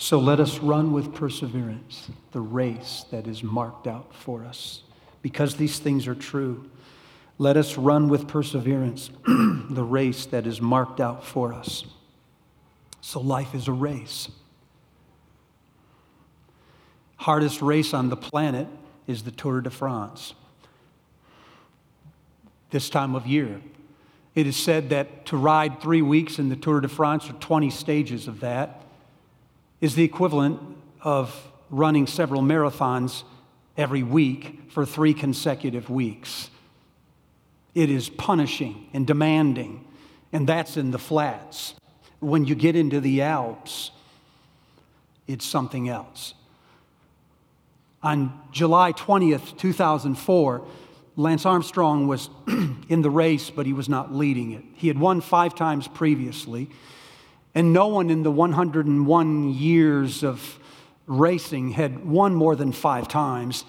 So let us run with perseverance the race that is marked out for us. Because these things are true, let us run with perseverance the race that is marked out for us. So life is a race. Hardest race on the planet is the Tour de France. This time of year, it is said that to ride three weeks in the Tour de France, or 20 stages of that, is the equivalent of running several marathons every week for three consecutive weeks. It is punishing and demanding, and that's in the flats. When you get into the Alps, it's something else. On July 20th, 2004, Lance Armstrong was in the race, but he was not leading it. He had won five times previously, and no one in the 101 years of racing had won more than five times.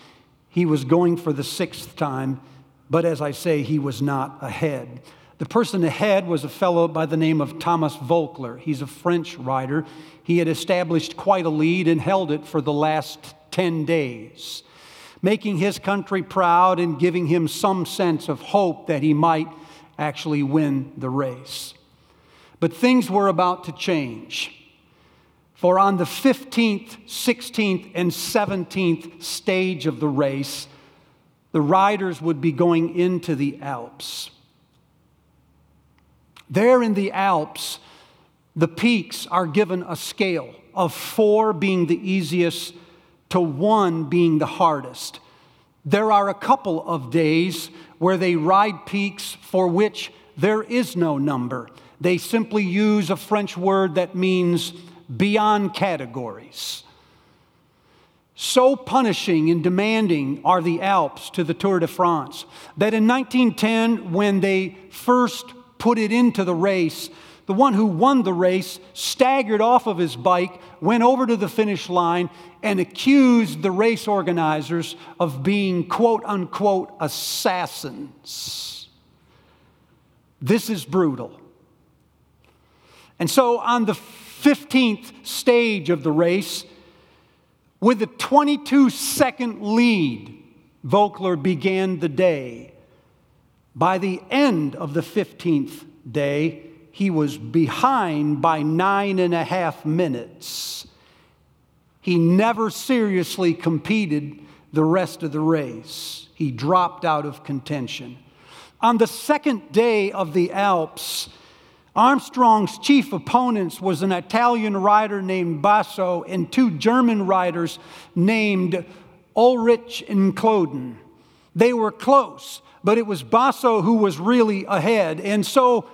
He was going for the sixth time, but as I say, he was not ahead. The person ahead was a fellow by the name of Thomas Voeckler. He's a French rider. He had established quite a lead and held it for the last 10 days, making his country proud and giving him some sense of hope that he might actually win the race. But things were about to change. For on the 15th, 16th, and 17th stage of the race, the riders would be going into the Alps. There in the Alps, the peaks are given a scale of four being the easiest to one being the hardest. There are a couple of days where they ride peaks for which there is no number. They simply use a French word that means beyond categories. So punishing and demanding are the Alps to the Tour de France that in 1910, when they first put it into the race, the one who won the race staggered off of his bike, went over to the finish line, and accused the race organizers of being quote unquote assassins. This is brutal. And so on the 15th stage of the race, with a 22 second lead, Voeckler began the day. By the end of the 15th day, he was behind by nine and a half minutes. He never seriously competed the rest of the race. He dropped out of contention. On the second day of the Alps, Armstrong's chief opponents was an Italian rider named Basso and two German riders named Ullrich and Kloden. They were close, but it was Basso who was really ahead. And so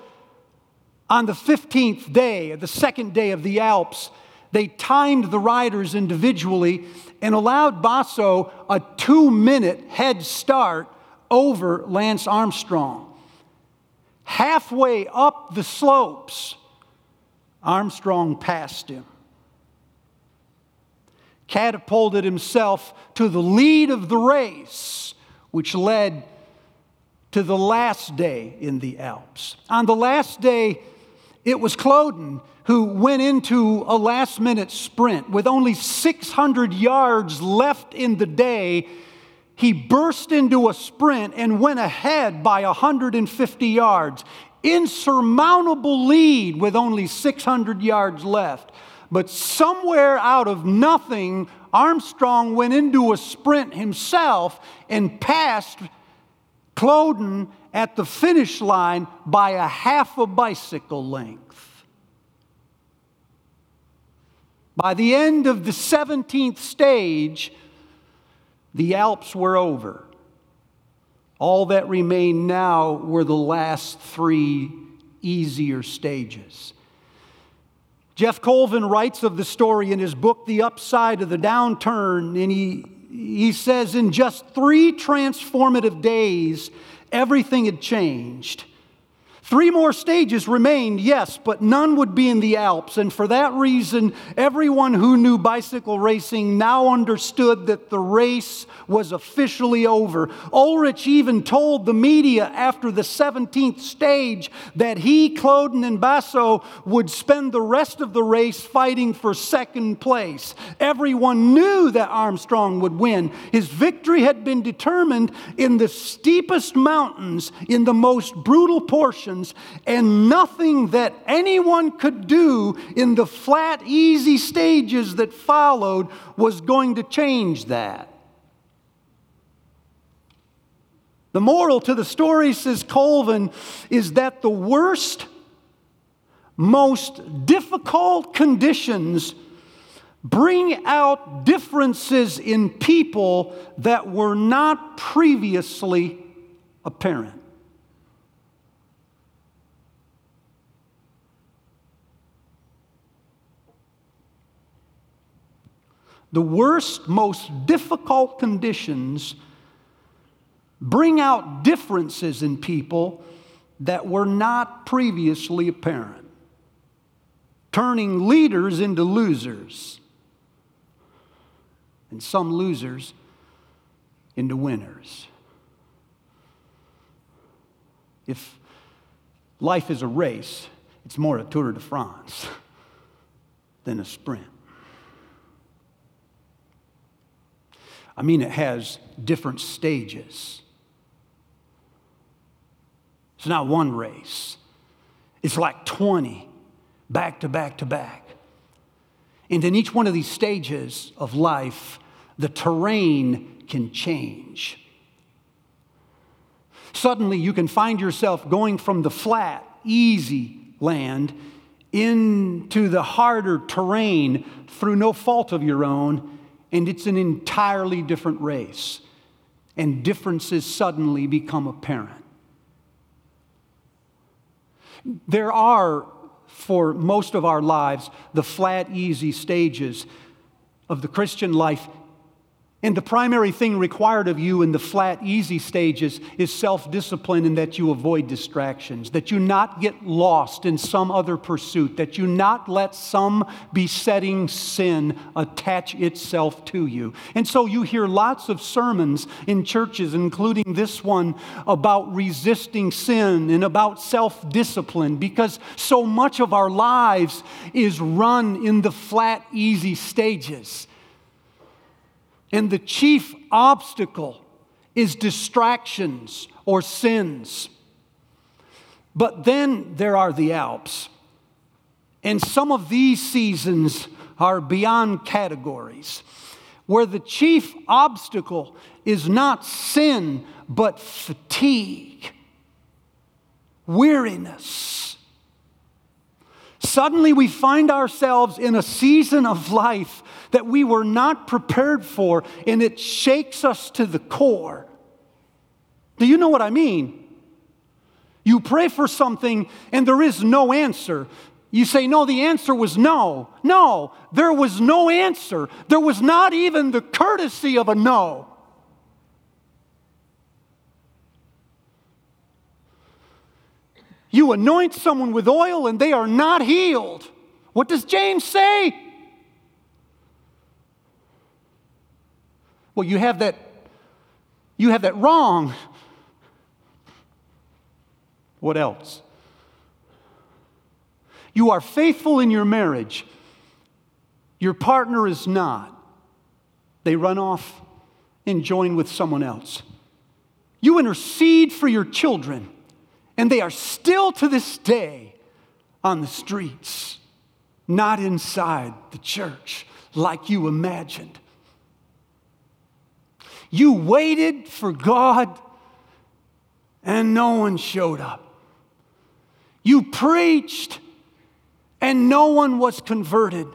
on the 15th day, the second day of the Alps, they timed the riders individually and allowed Basso a two minute head start over Lance Armstrong. Halfway up the slopes, Armstrong passed him, catapulted himself to the lead of the race, which led to the last day in the Alps. On the last day, it was Kloden who went into a last minute sprint with only 600 yards left in the day. He burst into a sprint and went ahead by 150 yards. Insurmountable lead with only 600 yards left. But somewhere out of nothing, Armstrong went into a sprint himself and passed Kloden at the finish line by a half a bicycle length. By the end of the 17th stage, the Alps were over. All that remained now were the last three easier stages. Geoff Colvin writes of the story in his book, The Upside of the Downturn, and he, he says, In just three transformative days, everything had changed. Three more stages remained, yes, but none would be in the Alps. And for that reason, everyone who knew bicycle racing now understood that the race was officially over. Ullrich even told the media after the 17th stage that he, Kloden, and Basso would spend the rest of the race fighting for second place. Everyone knew that Armstrong would win. His victory had been determined in the steepest mountains, in the most brutal portion and nothing that anyone could do in the flat, easy stages that followed was going to change that. The moral to the story, says Colvin, is that the worst, most difficult conditions bring out differences in people that were not previously apparent. The worst, most difficult conditions bring out differences in people that were not previously apparent, turning leaders into losers, and some losers into winners. If life is a race, it's more a Tour de France than a sprint. I mean, it has different stages. It's not one race, it's like 20 back to back to back. And in each one of these stages of life, the terrain can change. Suddenly, you can find yourself going from the flat, easy land into the harder terrain through no fault of your own and it's an entirely different race. And differences suddenly become apparent. There are, for most of our lives, the flat, easy stages of the Christian life and the primary thing required of you in the flat, easy stages is self discipline and that you avoid distractions, that you not get lost in some other pursuit, that you not let some besetting sin attach itself to you. And so you hear lots of sermons in churches, including this one, about resisting sin and about self discipline, because so much of our lives is run in the flat, easy stages. And the chief obstacle is distractions or sins. But then there are the Alps. And some of these seasons are beyond categories, where the chief obstacle is not sin, but fatigue, weariness. Suddenly we find ourselves in a season of life that we were not prepared for, and it shakes us to the core. Do you know what I mean? You pray for something and there is no answer. You say, No, the answer was no. No, there was no answer. There was not even the courtesy of a no. You anoint someone with oil and they are not healed. What does James say? Well, you have that, you have that wrong. What else? You are faithful in your marriage. Your partner is not. They run off and join with someone else. You intercede for your children, and they are still to this day on the streets, not inside the church like you imagined. You waited for God and no one showed up. You preached and no one was converted.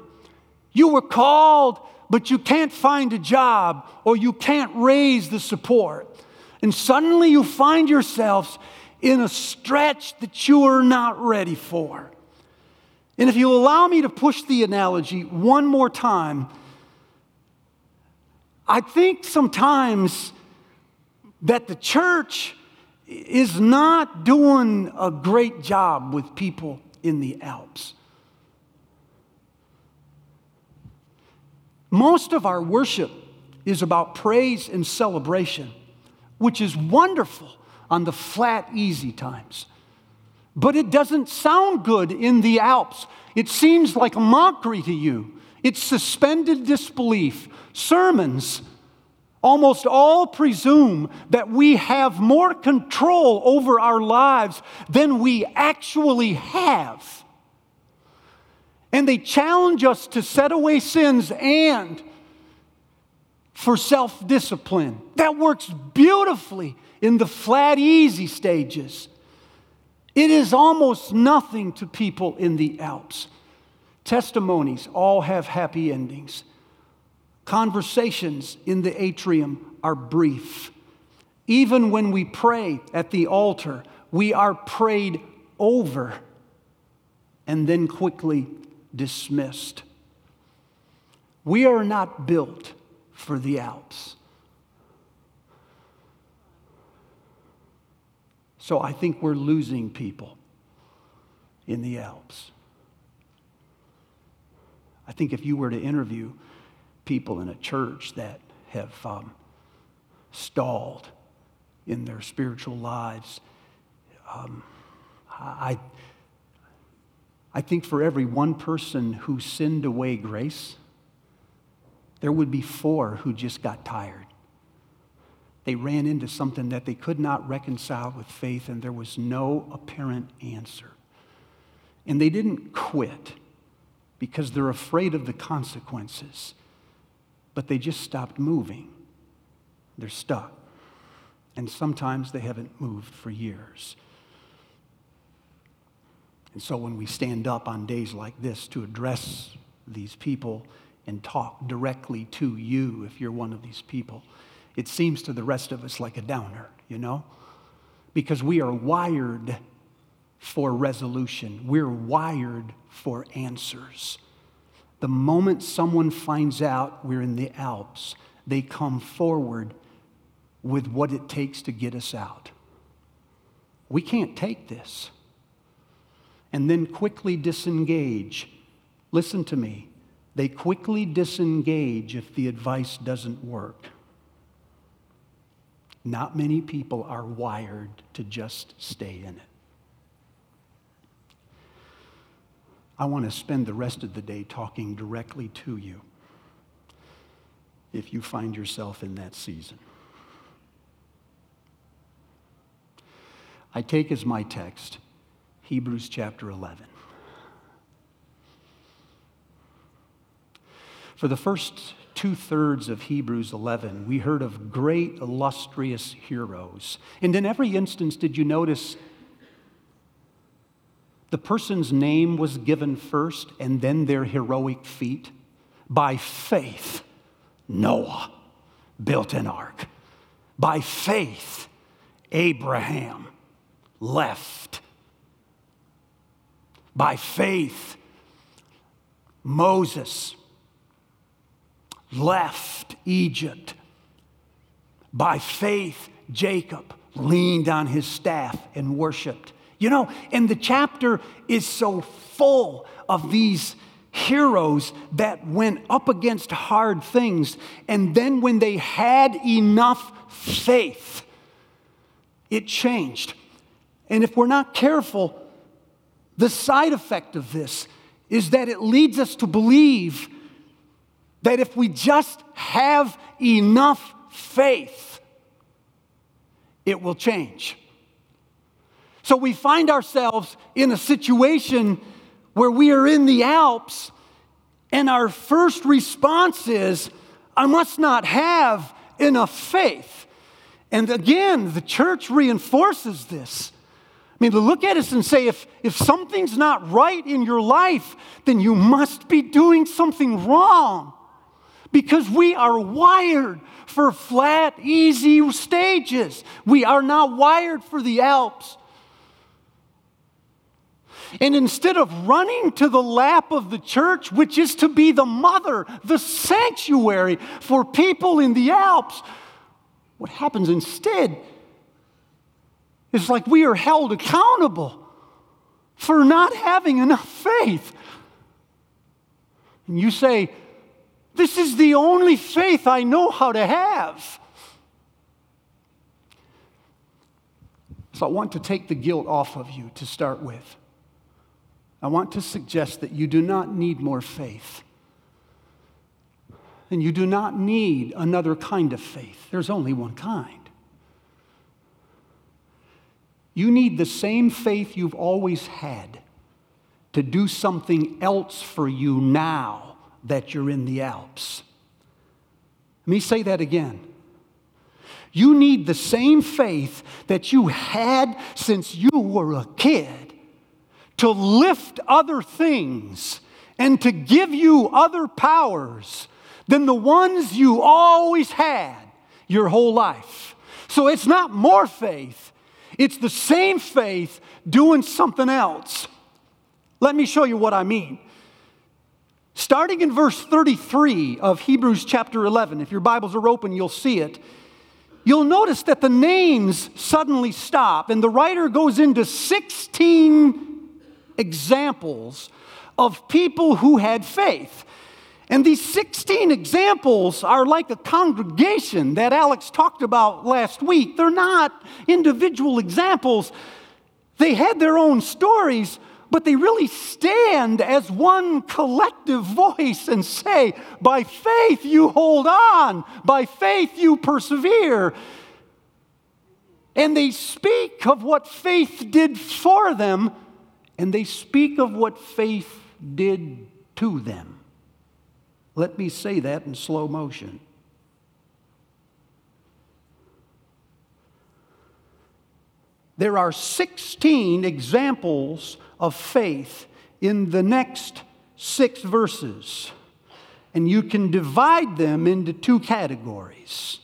You were called, but you can't find a job or you can't raise the support. And suddenly you find yourselves in a stretch that you are not ready for. And if you allow me to push the analogy one more time, I think sometimes that the church is not doing a great job with people in the Alps. Most of our worship is about praise and celebration, which is wonderful on the flat, easy times. But it doesn't sound good in the Alps. It seems like a mockery to you. It's suspended disbelief. Sermons almost all presume that we have more control over our lives than we actually have. And they challenge us to set away sins and for self discipline. That works beautifully in the flat, easy stages. It is almost nothing to people in the Alps. Testimonies all have happy endings. Conversations in the atrium are brief. Even when we pray at the altar, we are prayed over and then quickly dismissed. We are not built for the Alps. So I think we're losing people in the Alps. I think if you were to interview people in a church that have um, stalled in their spiritual lives, um, I, I think for every one person who sinned away grace, there would be four who just got tired. They ran into something that they could not reconcile with faith, and there was no apparent answer. And they didn't quit because they're afraid of the consequences, but they just stopped moving. They're stuck. And sometimes they haven't moved for years. And so when we stand up on days like this to address these people and talk directly to you, if you're one of these people, it seems to the rest of us like a downer, you know? Because we are wired for resolution, we're wired for answers. The moment someone finds out we're in the Alps, they come forward with what it takes to get us out. We can't take this. And then quickly disengage. Listen to me. They quickly disengage if the advice doesn't work. Not many people are wired to just stay in it. I want to spend the rest of the day talking directly to you if you find yourself in that season. I take as my text Hebrews chapter 11. For the first two thirds of Hebrews 11, we heard of great, illustrious heroes. And in every instance, did you notice the person's name was given first and then their heroic feat? By faith, Noah built an ark. By faith, Abraham left. By faith, Moses left Egypt. By faith, Jacob leaned on his staff and worshiped. You know, and the chapter is so full of these heroes that went up against hard things. And then when they had enough faith, it changed. And if we're not careful, the side effect of this is that it leads us to believe that if we just have enough faith, it will change. So we find ourselves in a situation where we are in the Alps, and our first response is, I must not have enough faith. And again, the church reinforces this. I mean, to look at us and say, if, if something's not right in your life, then you must be doing something wrong because we are wired for flat, easy stages. We are not wired for the Alps. And instead of running to the lap of the church, which is to be the mother, the sanctuary for people in the Alps, what happens instead is like we are held accountable for not having enough faith. And you say, This is the only faith I know how to have. So I want to take the guilt off of you to start with. I want to suggest that you do not need more faith. And you do not need another kind of faith. There's only one kind. You need the same faith you've always had to do something else for you now that you're in the Alps. Let me say that again. You need the same faith that you had since you were a kid to lift other things and to give you other powers than the ones you always had your whole life. So it's not more faith, it's the same faith doing something else. Let me show you what I mean. Starting in verse 33 of Hebrews chapter 11, if your Bibles are open, you'll see it you'll notice that the names suddenly stop, and the writer goes into 16 examples of people who had faith. And these 16 examples are like a congregation that Alex talked about last week. They're not individual examples, they had their own stories, but they really stand as one collective voice and say, By faith you hold on, by faith you persevere. And they speak of what faith did for them, and they speak of what faith did to them. Let me say that in slow motion. There are 16 examples of faith in the next six verses. And you can divide them into two categories.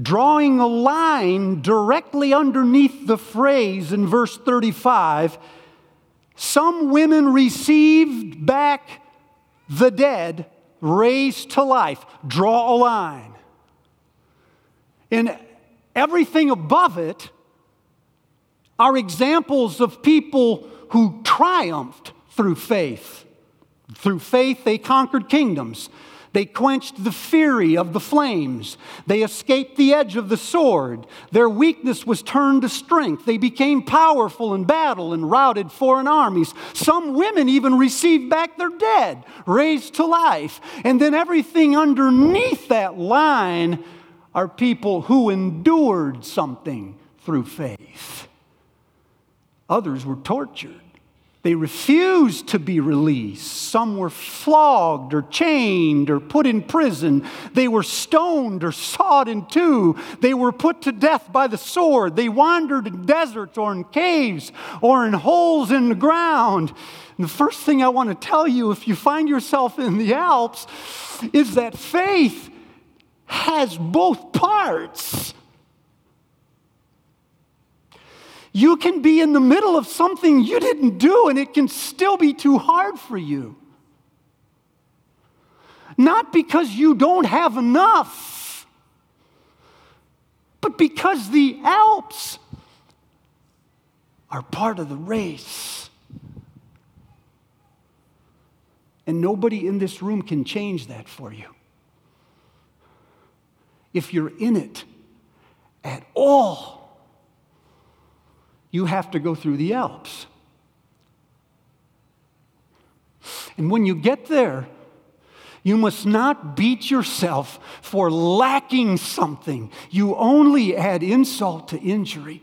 Drawing a line directly underneath the phrase in verse 35 some women received back the dead raised to life. Draw a line. And everything above it are examples of people who triumphed through faith. Through faith, they conquered kingdoms. They quenched the fury of the flames. They escaped the edge of the sword. Their weakness was turned to strength. They became powerful in battle and routed foreign armies. Some women even received back their dead, raised to life. And then everything underneath that line are people who endured something through faith. Others were tortured. They refused to be released. Some were flogged or chained or put in prison. They were stoned or sawed in two. They were put to death by the sword. They wandered in deserts or in caves or in holes in the ground. And the first thing I want to tell you, if you find yourself in the Alps, is that faith has both parts. You can be in the middle of something you didn't do and it can still be too hard for you. Not because you don't have enough, but because the Alps are part of the race. And nobody in this room can change that for you. If you're in it at all, you have to go through the Alps. And when you get there, you must not beat yourself for lacking something. You only add insult to injury.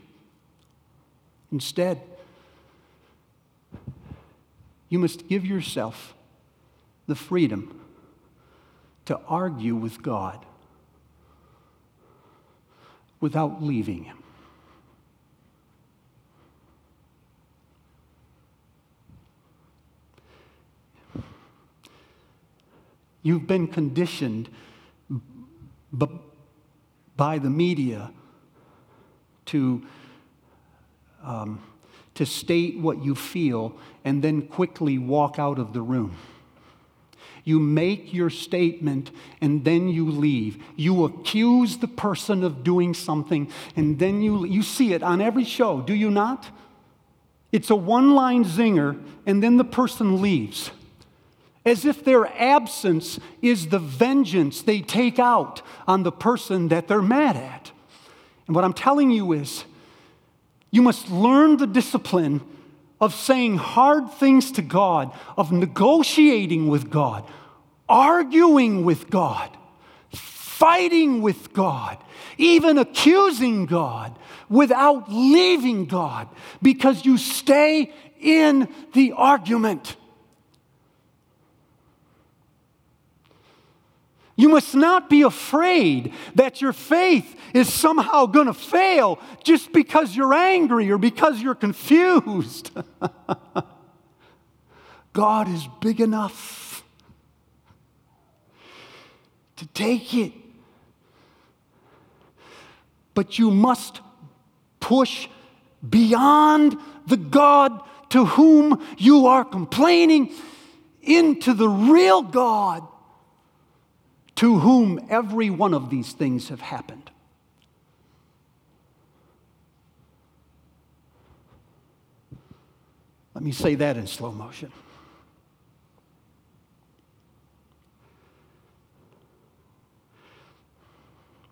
Instead, you must give yourself the freedom to argue with God without leaving Him. You've been conditioned b- by the media to, um, to state what you feel and then quickly walk out of the room. You make your statement and then you leave. You accuse the person of doing something and then you, you see it on every show, do you not? It's a one line zinger and then the person leaves. As if their absence is the vengeance they take out on the person that they're mad at. And what I'm telling you is, you must learn the discipline of saying hard things to God, of negotiating with God, arguing with God, fighting with God, even accusing God without leaving God because you stay in the argument. You must not be afraid that your faith is somehow going to fail just because you're angry or because you're confused. God is big enough to take it. But you must push beyond the God to whom you are complaining into the real God to whom every one of these things have happened. Let me say that in slow motion.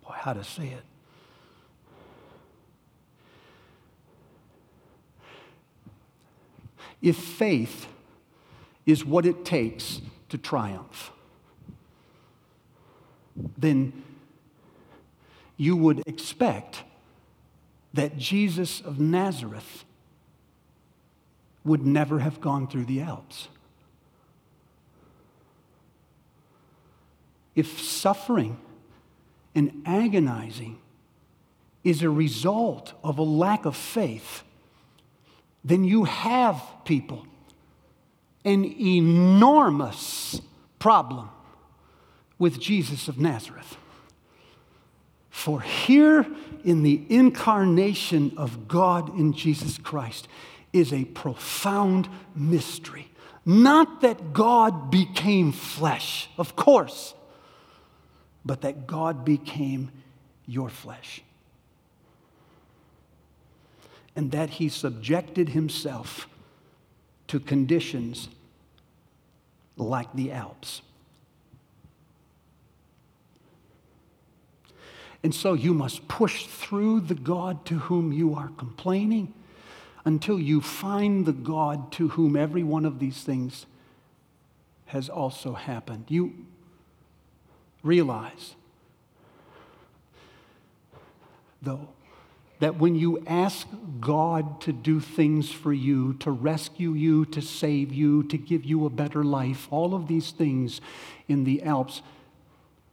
Boy, how to say it. If faith is what it takes to triumph, then you would expect that Jesus of Nazareth would never have gone through the Alps. If suffering and agonizing is a result of a lack of faith, then you have people an enormous problem with Jesus of Nazareth. For here in the incarnation of God in Jesus Christ is a profound mystery. Not that God became flesh, of course, but that God became your flesh. And that he subjected himself to conditions like the Alps. And so you must push through the God to whom you are complaining until you find the God to whom every one of these things has also happened. You realize, though, that when you ask God to do things for you, to rescue you, to save you, to give you a better life, all of these things in the Alps,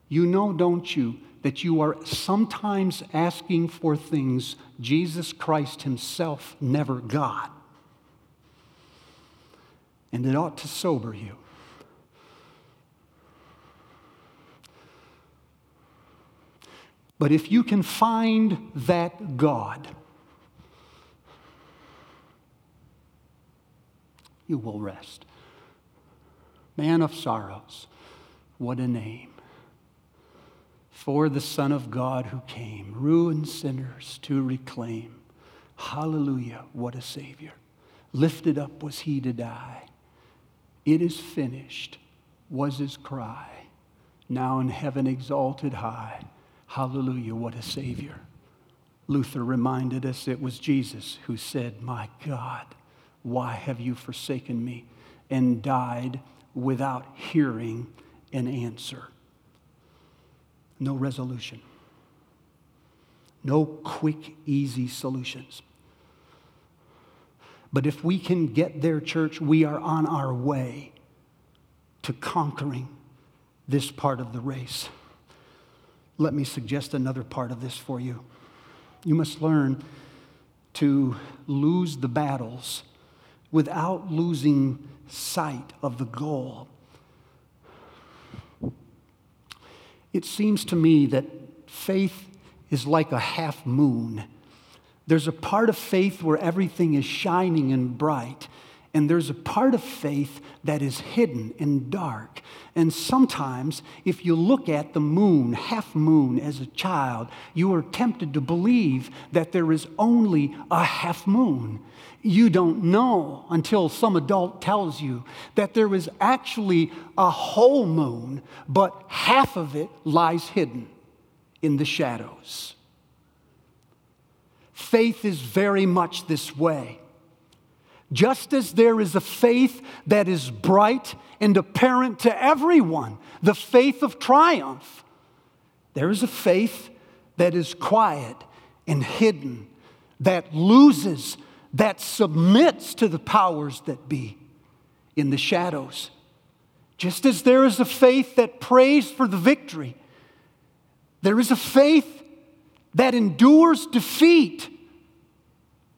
you know, don't you, that you are sometimes asking for things Jesus Christ Himself never got. And it ought to sober you. But if you can find that God, you will rest. Man of sorrows, what a name for the Son of God who came, ruined sinners to reclaim. Hallelujah, what a Savior. Lifted up was he to die. It is finished, was his cry. Now in heaven exalted high. Hallelujah, what a Savior. Luther reminded us it was Jesus who said, My God, why have you forsaken me? And died without hearing an answer no resolution, no quick, easy solutions. But if we can get there, church, we are on our way to conquering this part of the race. Let me suggest another part of this for you. You must learn to lose the battles without losing sight of the goal It seems to me that faith is like a half moon. There's a part of faith where everything is shining and bright, And there's a part of faith that is hidden and dark. And sometimes, if you look at the moon, half moon, as a child, you are tempted to believe that there is only a half moon. You don't know until some adult tells you that there is actually a whole moon, but half of it lies hidden in the shadows. Faith is very much this way. Just as there is a faith that is bright and apparent to everyone, the faith of triumph, there is a faith that is quiet and hidden, that loses, that submits to the powers that be in the shadows. Just as there is a faith that prays for the victory, there is a faith that endures defeat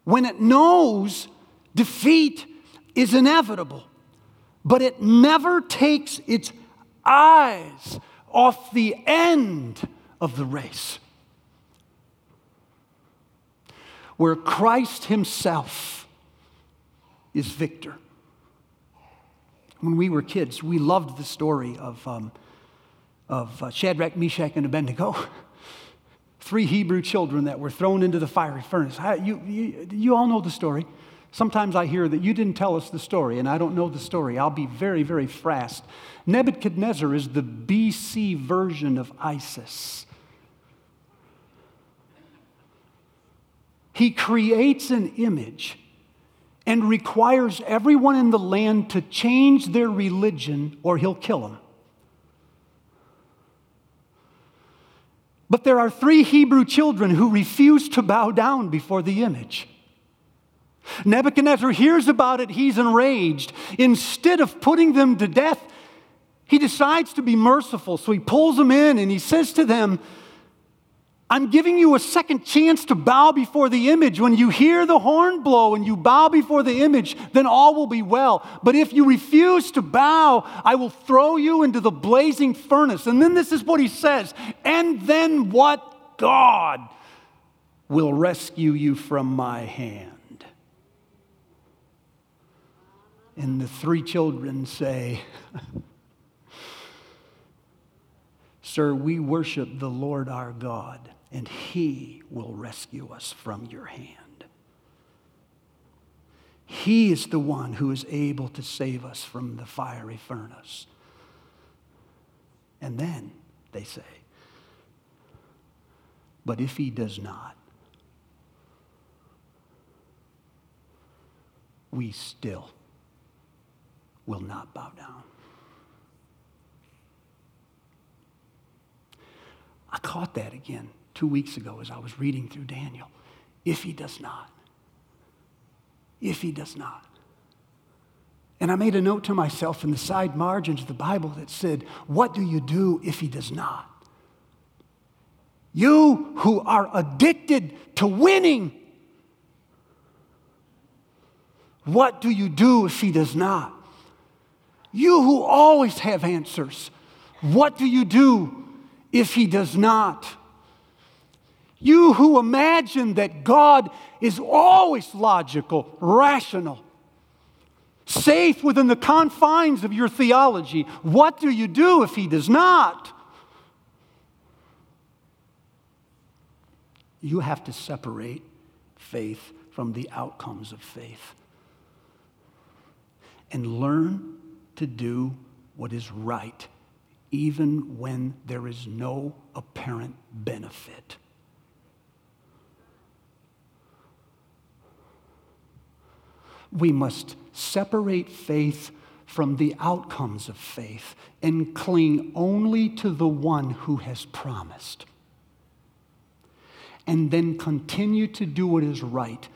when it knows defeat is inevitable, but it never takes its eyes off the end of the race. Where Christ Himself is victor. When we were kids, we loved the story of. Um, of uh, Shadrach, Meshach, and Abednego. Three Hebrew children that were thrown into the fiery furnace. You, you, you all know the story. Sometimes I hear that you didn't tell us the story, and I don't know the story. I'll be very, very fast. Nebuchadnezzar is the BC version of ISIS. He creates an image and requires everyone in the land to change their religion or he'll kill them. But there are three Hebrew children who refuse to bow down before the image. Nebuchadnezzar hears about it, he's enraged. Instead of putting them to death, he decides to be merciful. So he pulls them in and he says to them, I'm giving you a second chance to bow before the image. When you hear the horn blow and you bow before the image, then all will be well. But if you refuse to bow, I will throw you into the blazing furnace. And then this is what he says And then what God will rescue you from my hand? And the three children say, Sir, we worship the Lord our God and He will rescue us from your hand. He is the one who is able to save us from the fiery furnace. And then they say, but if He does not, we still will not bow down. I caught that again two weeks ago as I was reading through Daniel. If he does not. If he does not. And I made a note to myself in the side margins of the Bible that said, What do you do if he does not? You who are addicted to winning, what do you do if he does not? You who always have answers, what do you do if he does not? You who imagine that God is always logical, rational, safe within the confines of your theology, what do you do if He does not? You have to separate faith from the outcomes of faith and learn to do what is right, even when there is no apparent benefit. We must separate faith from the outcomes of faith and cling only to the one who has promised. And then continue to do what is right,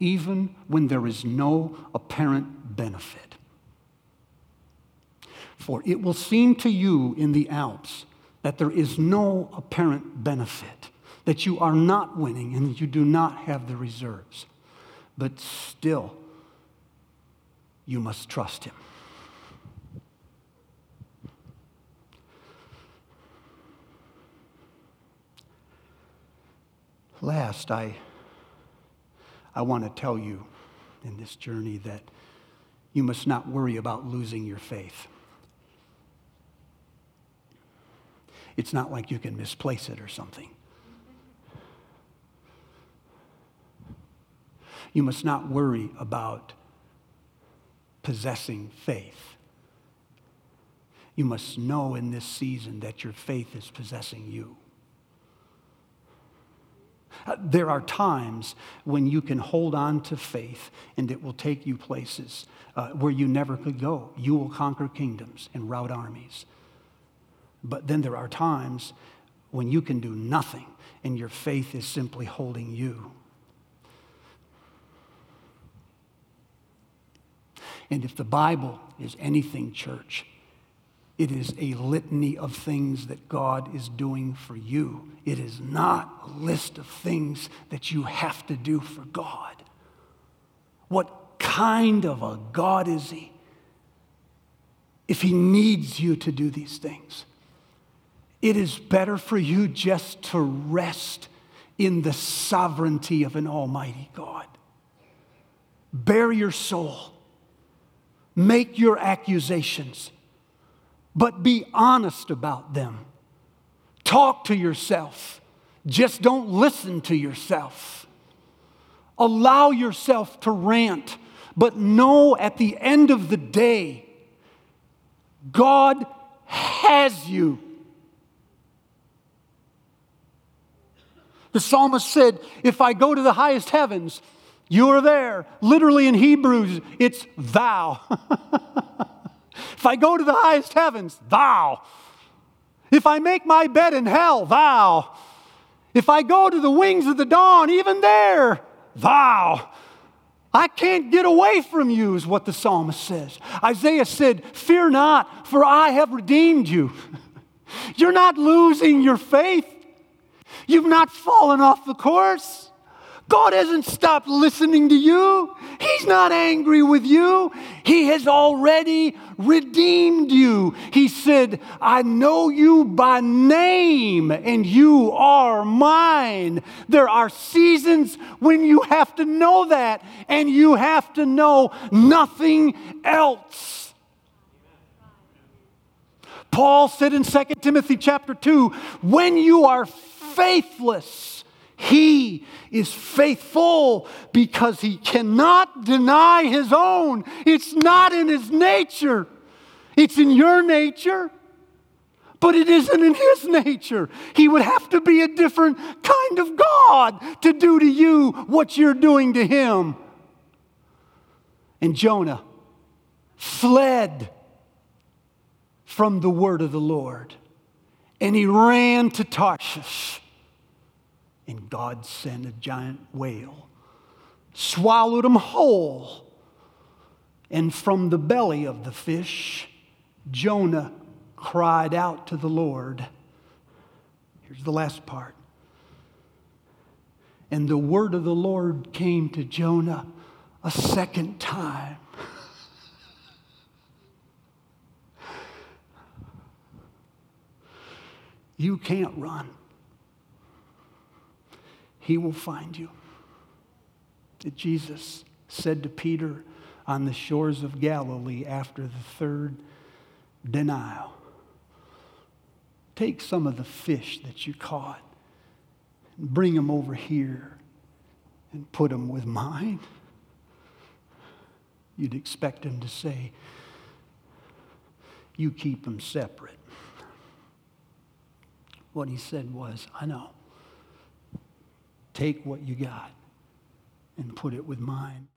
even when there is no apparent benefit. For it will seem to you in the Alps that there is no apparent benefit, that you are not winning and you do not have the reserves. But still, you must trust him. Last, I, I want to tell you in this journey that you must not worry about losing your faith. It's not like you can misplace it or something. You must not worry about possessing faith. You must know in this season that your faith is possessing you. Uh, there are times when you can hold on to faith and it will take you places uh, where you never could go. You will conquer kingdoms and rout armies. But then there are times when you can do nothing and your faith is simply holding you. And if the Bible is anything, church, it is a litany of things that God is doing for you. It is not a list of things that you have to do for God. What kind of a God is He if He needs you to do these things? It is better for you just to rest in the sovereignty of an Almighty God. Bare your soul, make your accusations but be honest about them. Talk to yourself. Just don't listen to yourself. Allow yourself to rant, but know at the end of the day, God has you. The psalmist said, If I go to the highest heavens, you are there. Literally in Hebrews, it's thou. If I go to the highest heavens, thou. If I make my bed in hell, thou. If I go to the wings of the dawn, even there, thou. I can't get away from you, is what the psalmist says. Isaiah said, Fear not, for I have redeemed you. You're not losing your faith. You've not fallen off the course. God hasn't stopped listening to you. He's not angry with you. He has already redeemed you. He said, I know you by name and you are mine. There are seasons when you have to know that and you have to know nothing else. Paul said in 2 Timothy chapter 2, when you are faithless, he is faithful because he cannot deny his own. It's not in his nature, it's in your nature, but it isn't in his nature. He would have to be a different kind of God to do to you what you're doing to him. And Jonah fled from the word of the Lord and he ran to Tarshish and God sent a giant whale, swallowed him whole. And from the belly of the fish, Jonah cried out to the Lord. Here's the last part. And the word of the Lord came to Jonah a second time. You can't run he will find you. That Jesus said to Peter on the shores of Galilee after the third denial Take some of the fish that you caught and bring them over here and put them with mine. You'd expect him to say, You keep them separate. What he said was, I know. Take what you got and put it with mine.